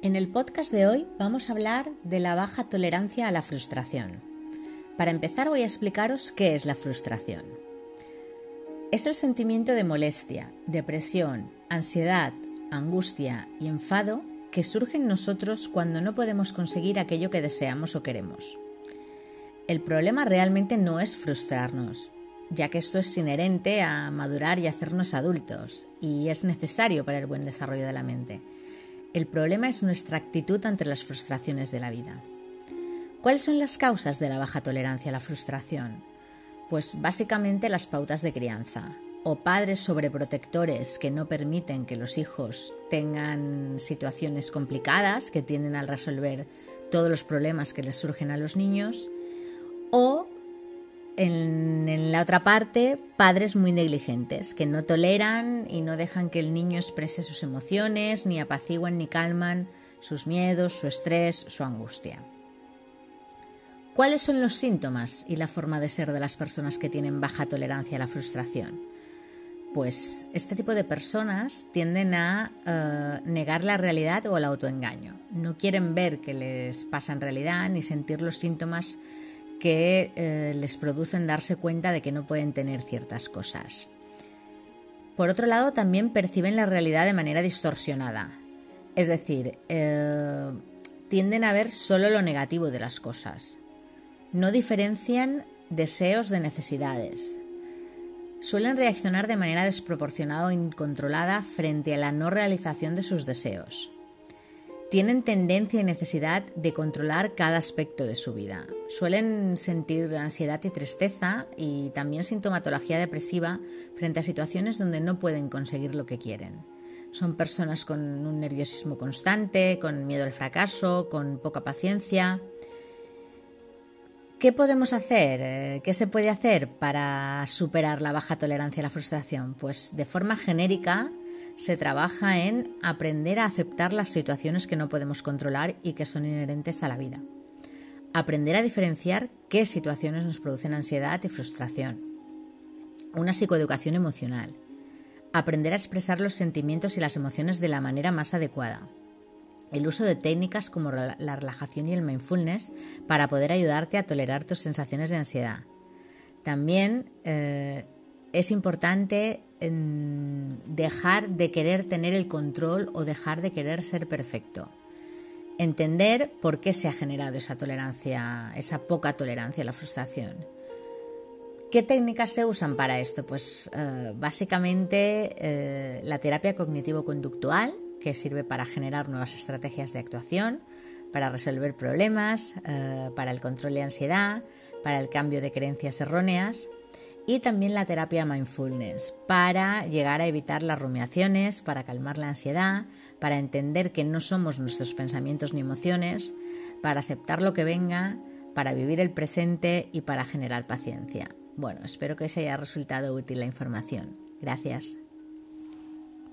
En el podcast de hoy vamos a hablar de la baja tolerancia a la frustración. Para empezar voy a explicaros qué es la frustración. Es el sentimiento de molestia, depresión, ansiedad, angustia y enfado que surge en nosotros cuando no podemos conseguir aquello que deseamos o queremos. El problema realmente no es frustrarnos, ya que esto es inherente a madurar y hacernos adultos, y es necesario para el buen desarrollo de la mente. El problema es nuestra actitud ante las frustraciones de la vida. ¿Cuáles son las causas de la baja tolerancia a la frustración? Pues básicamente las pautas de crianza, o padres sobreprotectores que no permiten que los hijos tengan situaciones complicadas, que tienden a resolver todos los problemas que les surgen a los niños, o en, la otra parte, padres muy negligentes, que no toleran y no dejan que el niño exprese sus emociones, ni apaciguan ni calman sus miedos, su estrés, su angustia. ¿Cuáles son los síntomas y la forma de ser de las personas que tienen baja tolerancia a la frustración? Pues este tipo de personas tienden a eh, negar la realidad o el autoengaño. No quieren ver qué les pasa en realidad ni sentir los síntomas que eh, les producen darse cuenta de que no pueden tener ciertas cosas. Por otro lado, también perciben la realidad de manera distorsionada. Es decir, eh, tienden a ver solo lo negativo de las cosas. No diferencian deseos de necesidades. Suelen reaccionar de manera desproporcionada o incontrolada frente a la no realización de sus deseos tienen tendencia y necesidad de controlar cada aspecto de su vida. Suelen sentir ansiedad y tristeza y también sintomatología depresiva frente a situaciones donde no pueden conseguir lo que quieren. Son personas con un nerviosismo constante, con miedo al fracaso, con poca paciencia. ¿Qué podemos hacer? Eh, ¿Qué se puede hacer para superar la baja tolerancia a la frustración? Pues de forma genérica se trabaja en aprender a aceptar las situaciones que no podemos controlar y que son inherentes a la vida. Aprender a diferenciar qué situaciones nos producen ansiedad y frustración. Una psicoeducación emocional. Aprender a expresar los sentimientos y las emociones de la manera más adecuada. El uso de técnicas como la relajación y el mindfulness para poder ayudarte a tolerar tus sensaciones de ansiedad. También eh, es importante dejar de querer tener el control o dejar de querer ser perfecto. Entender por qué se ha generado esa tolerancia, esa poca tolerancia a la frustración. ¿Qué técnicas se usan para esto? Pues eh, básicamente eh, la terapia cognitivo-conductual, que sirve para generar nuevas estrategias de actuación, para resolver problemas, eh, para el control de ansiedad, para el cambio de creencias erróneas y también la terapia mindfulness para llegar a evitar las rumiaciones, para calmar la ansiedad, para entender que no somos nuestros pensamientos ni emociones, para aceptar lo que venga, para vivir el presente y para generar paciencia. Bueno, espero que os haya resultado útil la información. Gracias.